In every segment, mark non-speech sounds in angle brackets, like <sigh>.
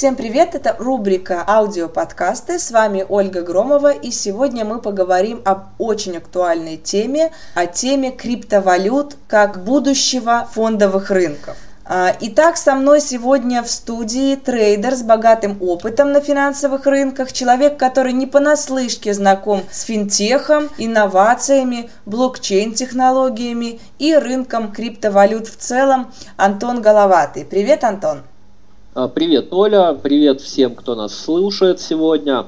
Всем привет, это рубрика аудиоподкасты, с вами Ольга Громова, и сегодня мы поговорим об очень актуальной теме, о теме криптовалют как будущего фондовых рынков. А, итак, со мной сегодня в студии трейдер с богатым опытом на финансовых рынках, человек, который не понаслышке знаком с финтехом, инновациями, блокчейн-технологиями и рынком криптовалют в целом, Антон Головатый. Привет, Антон! А, привет, Оля, привет всем, кто нас слушает сегодня.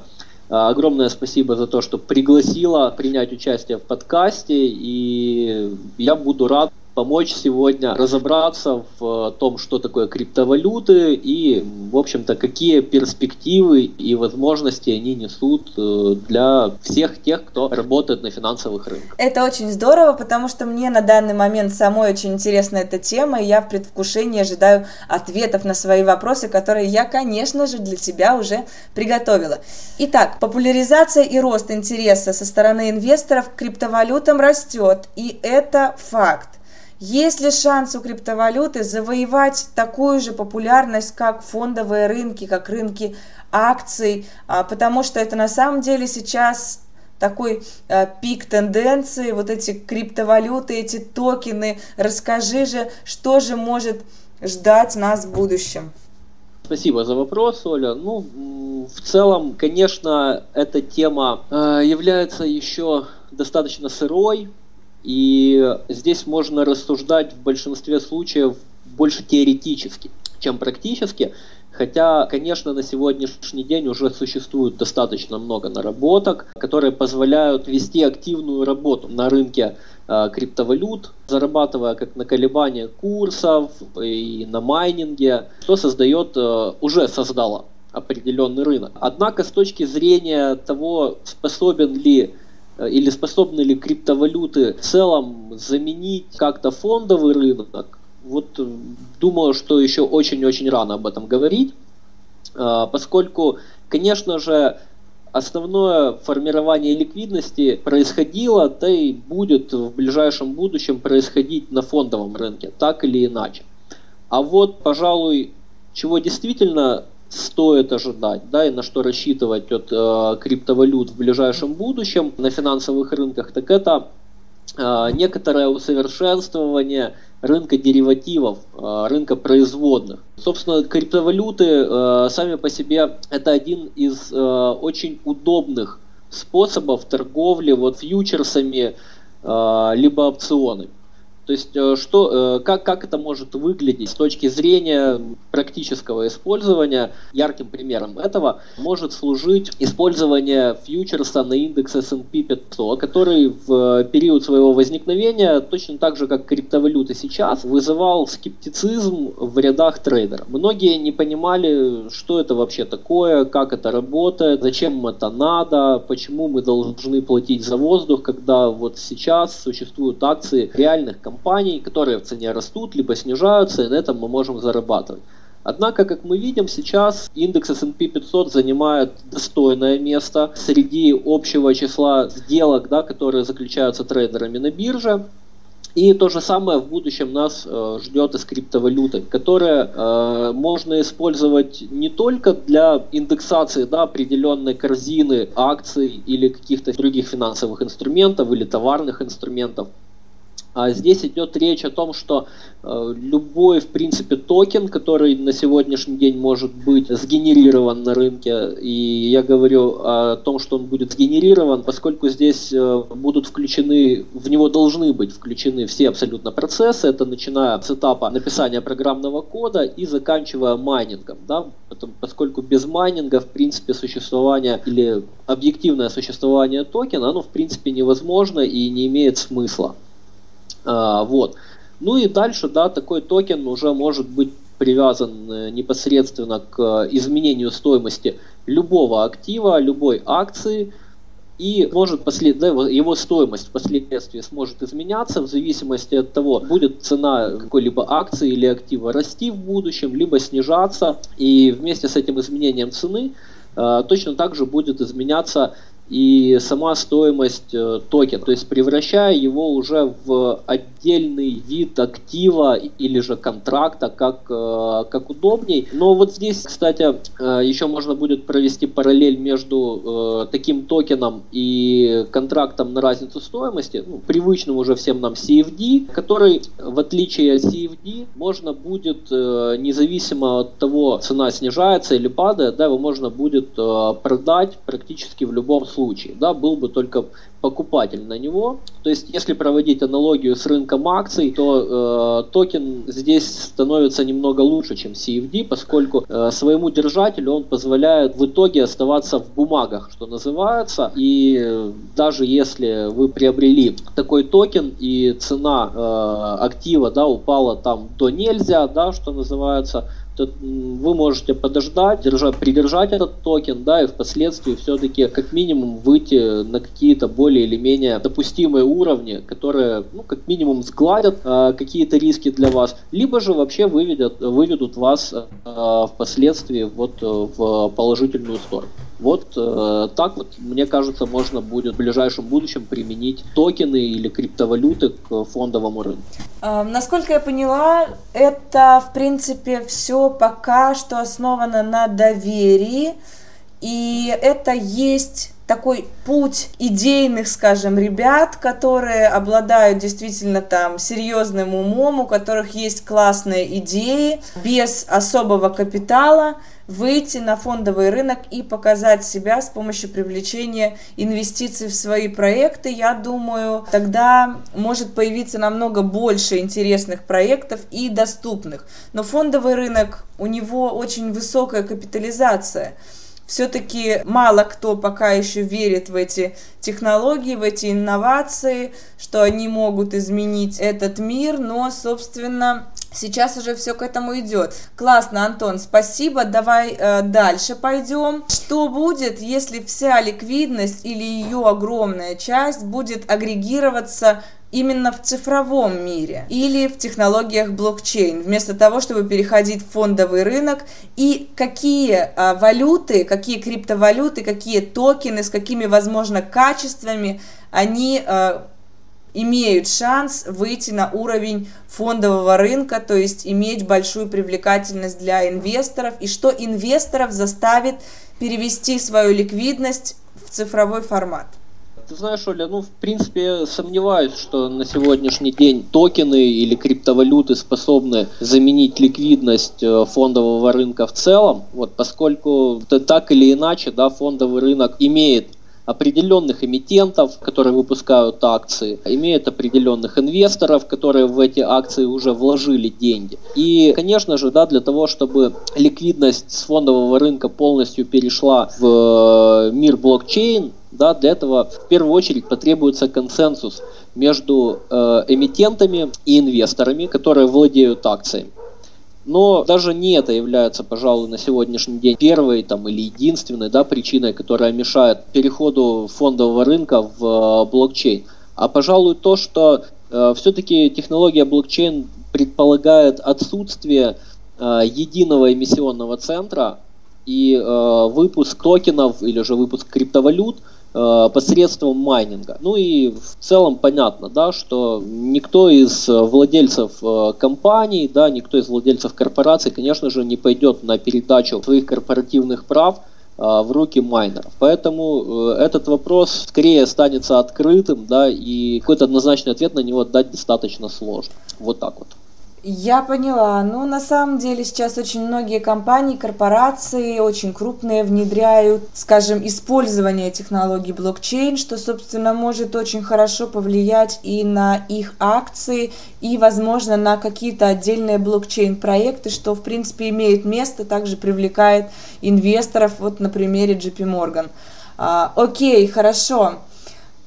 А, огромное спасибо за то, что пригласила принять участие в подкасте, и я буду рад помочь сегодня разобраться в том, что такое криптовалюты и, в общем-то, какие перспективы и возможности они несут э, для всех тех, кто работает на финансовых рынках. Это очень здорово, потому что мне на данный момент самой очень интересна эта тема, и я в предвкушении ожидаю ответов на свои вопросы, которые я, конечно же, для тебя уже приготовила. Итак, популяризация и рост интереса со стороны инвесторов к криптовалютам растет, и это факт. Есть ли шанс у криптовалюты завоевать такую же популярность, как фондовые рынки, как рынки акций, а, потому что это на самом деле сейчас такой э, пик тенденции, вот эти криптовалюты, эти токены. Расскажи же, что же может ждать нас в будущем? Спасибо за вопрос, Оля. Ну, в целом, конечно, эта тема э, является еще достаточно сырой, и здесь можно рассуждать в большинстве случаев больше теоретически, чем практически. Хотя, конечно, на сегодняшний день уже существует достаточно много наработок, которые позволяют вести активную работу на рынке э, криптовалют, зарабатывая как на колебания курсов и на майнинге, что создает, э, уже создало определенный рынок. Однако с точки зрения того, способен ли или способны ли криптовалюты в целом заменить как-то фондовый рынок, вот э, думаю, что еще очень-очень рано об этом говорить, э, поскольку, конечно же, основное формирование ликвидности происходило, да и будет в ближайшем будущем происходить на фондовом рынке, так или иначе. А вот, пожалуй, чего действительно стоит ожидать, да, и на что рассчитывать от э, криптовалют в ближайшем будущем на финансовых рынках, так это э, некоторое усовершенствование рынка деривативов, э, рынка производных. Собственно, криптовалюты э, сами по себе это один из э, очень удобных способов торговли вот фьючерсами э, либо опционами. То есть, э, что, э, как, как это может выглядеть с точки зрения практического использования? Ярким примером этого может служить использование фьючерса на индекс S&P 500, который в период своего возникновения, точно так же, как криптовалюты сейчас, вызывал скептицизм в рядах трейдеров. Многие не понимали, что это вообще такое, как это работает, зачем это надо, почему мы должны платить за воздух, когда вот сейчас существуют акции реальных компаний, компаний, которые в цене растут, либо снижаются, и на этом мы можем зарабатывать. Однако, как мы видим, сейчас индекс S&P 500 занимает достойное место среди общего числа сделок, да, которые заключаются трейдерами на бирже. И то же самое в будущем нас э, ждет и с криптовалютой, которая э, можно использовать не только для индексации да, определенной корзины акций или каких-то других финансовых инструментов или товарных инструментов, здесь идет речь о том, что э, любой, в принципе, токен, который на сегодняшний день может быть сгенерирован на рынке, и я говорю о том, что он будет сгенерирован, поскольку здесь э, будут включены, в него должны быть включены все абсолютно процессы, это начиная с этапа написания программного кода и заканчивая майнингом, да, поскольку без майнинга, в принципе, существование или объективное существование токена, оно, в принципе, невозможно и не имеет смысла. А, вот. Ну и дальше, да, такой токен уже может быть привязан э, непосредственно к э, изменению стоимости любого актива, любой акции, и может послед... да, его стоимость впоследствии сможет изменяться в зависимости от того, будет цена какой-либо акции или актива расти в будущем, либо снижаться, и вместе с этим изменением цены э, точно так же будет изменяться и сама стоимость э, токена, то есть превращая его уже в отдельный вид актива или же контракта, как, э, как удобней. Но вот здесь, кстати, э, еще можно будет провести параллель между таким токеном и контрактом на разницу стоимости, ну, привычным уже всем нам CFD, который, в отличие от CFD, можно будет, независимо от того, цена снижается или падает, да, его можно будет продать практически в любом случае. Да, был бы только покупатель на него. То есть, если проводить аналогию с рынком акций, то э, токен здесь становится немного лучше, чем CFD, поскольку э, своему держателю он позволяет в итоге оставаться в бумагах, что называется. И э, даже если вы приобрели такой токен и цена э, актива да, упала там до нельзя, да, что называется, то вы можете подождать, держать, придержать этот токен, да, и впоследствии все-таки как минимум выйти на какие-то более или менее допустимые уровни, которые, ну, как минимум сгладят э, какие-то риски для вас, либо же вообще выведут, выведут вас э, впоследствии вот э, в положительную сторону. Вот э, так вот, мне кажется, можно будет в ближайшем будущем применить токены или криптовалюты к фондовому рынку. Э, насколько я поняла, это, в принципе, все пока что основано на доверии, и это есть такой путь идейных, скажем, ребят, которые обладают действительно там серьезным умом, у которых есть классные идеи, без особого капитала, выйти на фондовый рынок и показать себя с помощью привлечения инвестиций в свои проекты, я думаю, тогда может появиться намного больше интересных проектов и доступных. Но фондовый рынок, у него очень высокая капитализация – все-таки мало кто пока еще верит в эти технологии, в эти инновации, что они могут изменить этот мир, но, собственно, Сейчас уже все к этому идет. Классно, Антон, спасибо. Давай э, дальше пойдем. Что будет, если вся ликвидность или ее огромная часть будет агрегироваться именно в цифровом мире или в технологиях блокчейн, вместо того, чтобы переходить в фондовый рынок, и какие а, валюты, какие криптовалюты, какие токены, с какими, возможно, качествами они а, имеют шанс выйти на уровень фондового рынка, то есть иметь большую привлекательность для инвесторов, и что инвесторов заставит перевести свою ликвидность в цифровой формат. Ты знаешь, Оля, ну, в принципе, сомневаюсь, что на сегодняшний день токены или криптовалюты способны заменить ликвидность э, фондового рынка в целом, вот, поскольку так или иначе, да, фондовый рынок имеет определенных эмитентов, которые выпускают акции, имеет определенных инвесторов, которые в эти акции уже вложили деньги. И, конечно же, да, для того, чтобы ликвидность с фондового рынка полностью перешла в э, мир блокчейн, да, для этого в первую очередь потребуется консенсус между э, эмитентами и инвесторами, которые владеют акциями. Но даже не это является, пожалуй, на сегодняшний день первой там, или единственной да, причиной, которая мешает переходу фондового рынка в э, блокчейн. А, пожалуй, то, что э, все-таки технология блокчейн предполагает отсутствие э, единого эмиссионного центра и э, выпуск токенов или же выпуск криптовалют – посредством майнинга. Ну и в целом понятно, да, что никто из владельцев э, компаний, да, никто из владельцев корпораций, конечно же, не пойдет на передачу своих корпоративных прав э, в руки майнеров. Поэтому этот вопрос скорее останется открытым, да, и какой-то однозначный ответ на него дать достаточно сложно. Вот так вот. Я поняла. Ну, на самом деле сейчас очень многие компании, корпорации, очень крупные внедряют, скажем, использование технологий блокчейн, что, собственно, может очень хорошо повлиять и на их акции, и, возможно, на какие-то отдельные блокчейн-проекты, что, в принципе, имеет место, также привлекает инвесторов, вот на примере JP Morgan. А, окей, хорошо. Э,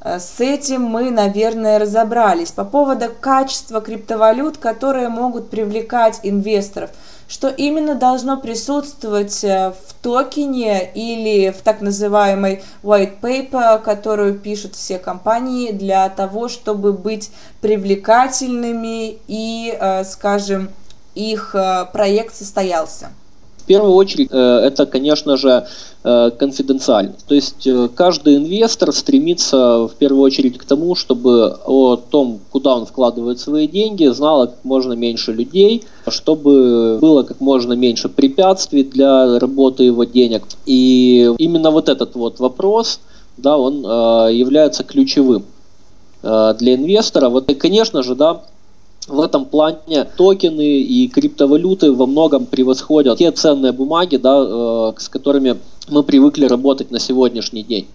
с этим мы, наверное, разобрались. По поводу качества криптовалют, которые могут привлекать инвесторов. Что именно должно присутствовать э, в токене или в так называемой white paper, которую пишут все компании для того, чтобы быть привлекательными и, э, скажем, их проект состоялся? Первую очередь, э, это, конечно же, э, конфиденциально. То есть э, каждый инвестор стремится в первую очередь к тому, чтобы о том, куда он вкладывает свои деньги, знало как можно меньше людей, чтобы было как можно меньше препятствий для работы его денег. И именно вот этот вот вопрос, да, он является ключевым для инвестора. Вот и, конечно же, да, в этом плане токены и криптовалюты во многом превосходят те ценные бумаги, да, э, с которыми мы привыкли работать на сегодняшний день.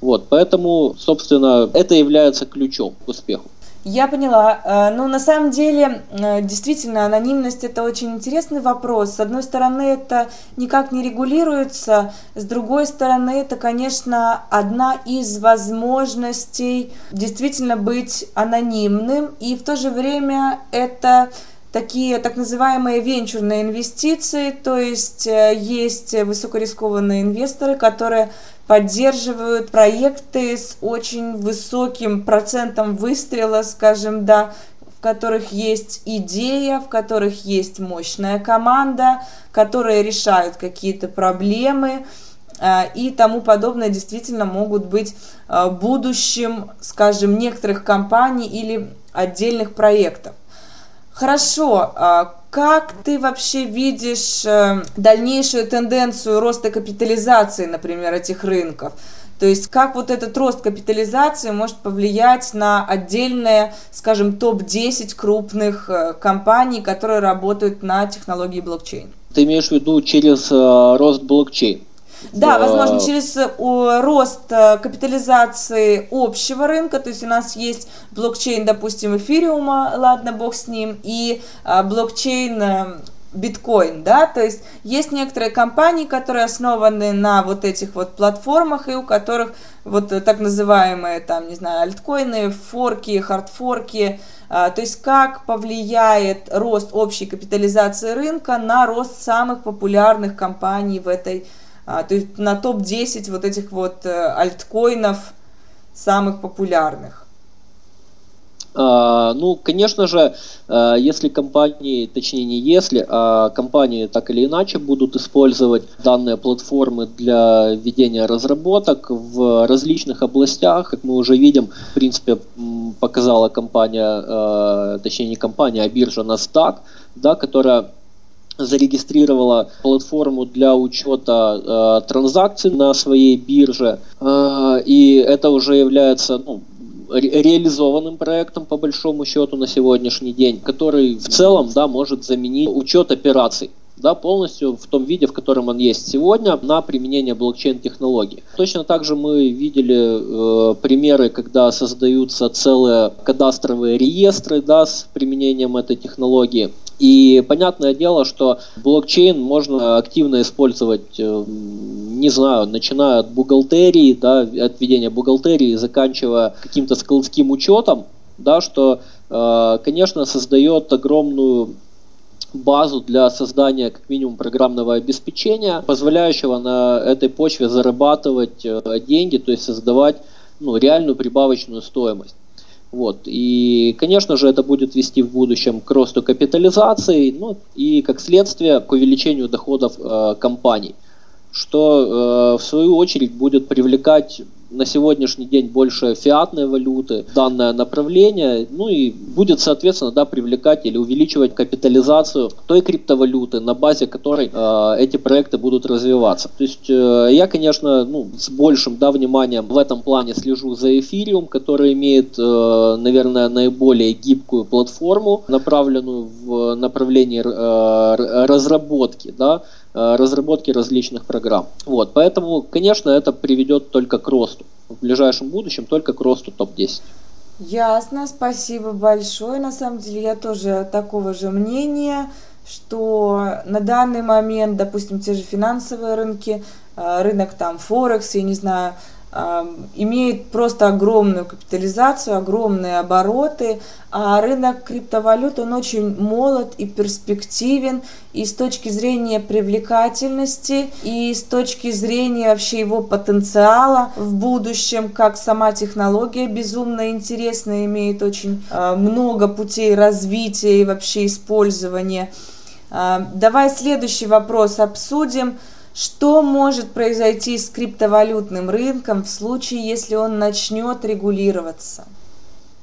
Вот, поэтому, собственно, это является ключом к успеху. Я поняла. Э, ну, на самом деле, э, действительно, анонимность – это очень интересный вопрос. С одной стороны, это никак не регулируется, с другой стороны, это, конечно, одна из возможностей действительно быть анонимным, и в то же время это такие так называемые венчурные инвестиции, то есть э, есть высокорискованные инвесторы, которые поддерживают проекты с очень высоким процентом выстрела, скажем, да, в которых есть идея, в которых есть мощная команда, которые решают какие-то проблемы э, и тому подобное действительно могут быть э, будущим, скажем, некоторых компаний или отдельных проектов. Хорошо, а как ты вообще видишь э, дальнейшую тенденцию роста капитализации, например, этих рынков? То есть как вот этот рост капитализации может повлиять на отдельные, скажем, топ-10 крупных э, компаний, которые работают на технологии блокчейн? Ты имеешь в виду через э, рост блокчейн? Да, возможно, через э, рост э, капитализации общего рынка, то есть у нас есть блокчейн, допустим, эфириума, ладно, бог с ним, и э, блокчейн биткоин, да, то есть есть некоторые компании, которые основаны на вот этих вот платформах и у которых вот так называемые там, не знаю, альткоины, форки, хардфорки, то есть как повлияет рост общей капитализации рынка на рост самых популярных компаний в этой то есть на топ-10 вот этих вот э, альткоинов самых популярных. А, ну, конечно же, э, если компании, точнее не если, а компании так или иначе будут использовать данные платформы для ведения разработок в различных областях, как мы уже видим, в принципе, показала компания, э, точнее не компания, а биржа NASDAQ, да, которая зарегистрировала платформу для учета э, транзакций на своей бирже, э, и это уже является ну, ре реализованным проектом по большому счету на сегодняшний день, который в целом да, может заменить учет операций да, полностью в том виде, в котором он есть сегодня, на применение блокчейн-технологий. Точно так же мы видели э, примеры, когда создаются целые кадастровые реестры да, с применением этой технологии. И понятное дело, что блокчейн можно активно использовать, э, не знаю, начиная от бухгалтерии, да, от ведения бухгалтерии, заканчивая каким-то складским учетом, да, что, э, конечно, создает огромную базу для создания как минимум программного обеспечения, позволяющего на этой почве зарабатывать э, деньги, то есть создавать ну, реальную прибавочную стоимость. Вот. И, конечно же, это будет вести в будущем к росту капитализации, ну и, как следствие, к увеличению доходов э, компаний, что, э, в свою очередь, будет привлекать на сегодняшний день больше фиатной валюты, данное направление, ну и будет, соответственно, да, привлекать или увеличивать капитализацию той криптовалюты, на базе которой э, эти проекты будут развиваться. То есть э, я, конечно, ну, с большим да, вниманием в этом плане слежу за эфириум, который имеет, э, наверное, наиболее гибкую платформу, направленную в направлении э, разработки, да, разработки различных программ. Вот, поэтому, конечно, это приведет только к росту. В ближайшем будущем только к росту топ-10. Ясно, спасибо большое. На самом деле я тоже такого же мнения, что на данный момент, допустим, те же финансовые рынки, э, рынок там Форекс, я не знаю, имеет просто огромную капитализацию, огромные обороты, а рынок криптовалют, он очень молод и перспективен и с точки зрения привлекательности, и с точки зрения вообще его потенциала в будущем, как сама технология безумно интересная, имеет очень а, много путей развития и вообще использования. А, давай следующий вопрос обсудим. Что может произойти с криптовалютным рынком в случае, если он начнет регулироваться?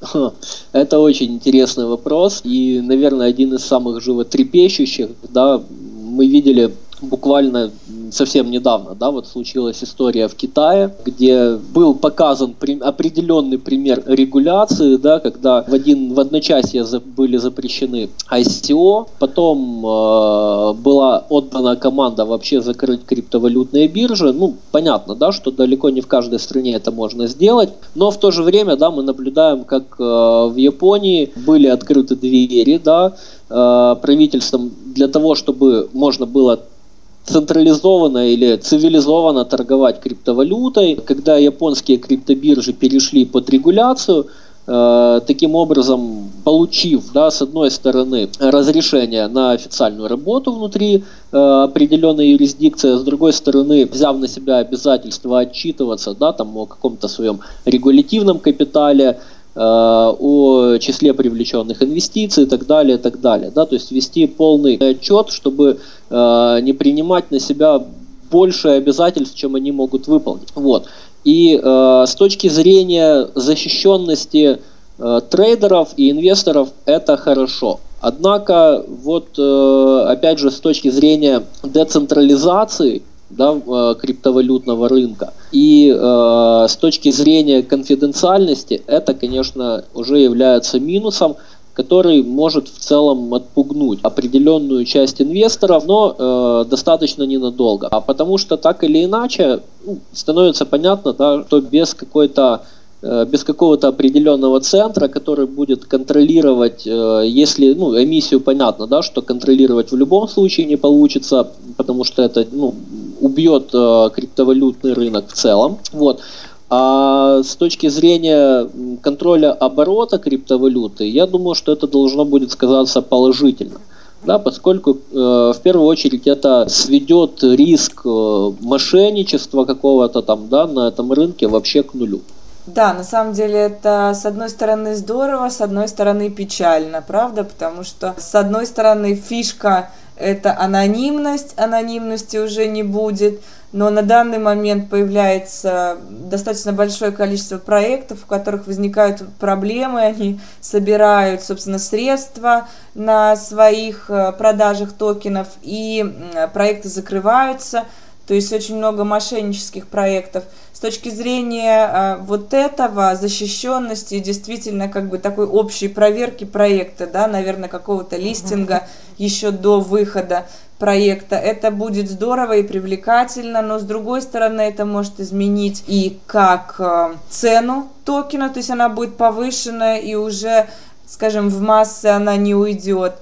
<laughs> Это очень интересный вопрос и, наверное, один из самых животрепещущих. Да, мы видели буквально совсем недавно, да, вот случилась история в Китае, где был показан при, определенный пример регуляции, да, когда в один в одночасье за, были запрещены ICO, потом э, была отдана команда вообще закрыть криптовалютные биржи. Ну, понятно, да, что далеко не в каждой стране это можно сделать, но в то же время, да, мы наблюдаем, как э, в Японии были открыты двери, да, э, правительством для того, чтобы можно было централизованно или цивилизованно торговать криптовалютой. Когда японские криптобиржи перешли под регуляцию, э, таким образом получив, да, с одной стороны, разрешение на официальную работу внутри э, определенной юрисдикции, а с другой стороны, взяв на себя обязательство отчитываться, да, там о каком-то своем регулятивном капитале, о числе привлеченных инвестиций и так далее, и так далее. Да, то есть вести полный отчет, чтобы Э, не принимать на себя больше обязательств, чем они могут выполнить. Вот. И э, с точки зрения защищенности э, трейдеров и инвесторов это хорошо. Однако, вот э, опять же, с точки зрения децентрализации да, э, криптовалютного рынка и э, с точки зрения конфиденциальности, это, конечно, уже является минусом, который может в целом отпугнуть определенную часть инвесторов, но э, достаточно ненадолго. А потому что так или иначе ну, становится понятно, да, что без какой-то э, без какого-то определенного центра, который будет контролировать, э, если, ну, эмиссию понятно, да, что контролировать в любом случае не получится, потому что это, ну, убьет э, криптовалютный рынок в целом, вот. А с точки зрения контроля оборота криптовалюты, я думаю, что это должно будет сказаться положительно. Да, поскольку э, в первую очередь это сведет риск э, мошенничества какого-то там да, на этом рынке вообще к нулю. Да, на самом деле это с одной стороны здорово, с одной стороны печально, правда? Потому что с одной стороны фишка это анонимность, анонимности уже не будет, но на данный момент появляется достаточно большое количество проектов, в которых возникают проблемы, они собирают, собственно, средства на своих э, продажах токенов, и проекты закрываются, то есть очень много мошеннических проектов. С точки зрения э, вот этого, защищенности, действительно, как бы такой общей проверки проекта, да, наверное, какого-то листинга еще до выхода, проекта. Это будет здорово и привлекательно, но с другой стороны это может изменить и как э, цену токена, то есть она будет повышена и уже, скажем, в массы она не уйдет.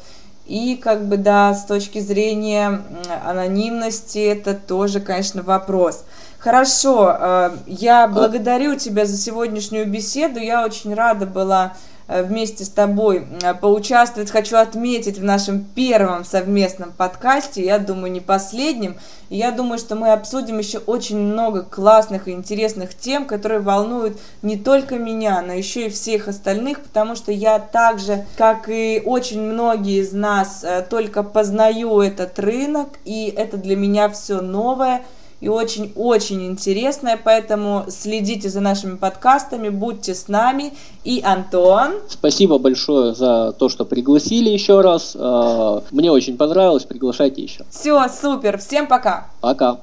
И как бы, да, с точки зрения анонимности это тоже, конечно, вопрос. Хорошо, э, я благодарю тебя за сегодняшнюю беседу. Я очень рада была Э, вместе с тобой э, поучаствовать. Хочу отметить в нашем первом совместном подкасте, я думаю, не последнем. Я думаю, что мы обсудим еще очень много классных и интересных тем, которые волнуют не только меня, но еще и всех остальных, потому что я также, как и очень многие из нас, только познаю этот рынок, и это для меня все новое – и очень-очень интересное, поэтому следите за нашими подкастами, будьте с нами. И Антон. Спасибо большое за то, что пригласили еще раз. А, мне очень понравилось, приглашайте еще. Все, супер, всем пока. Пока.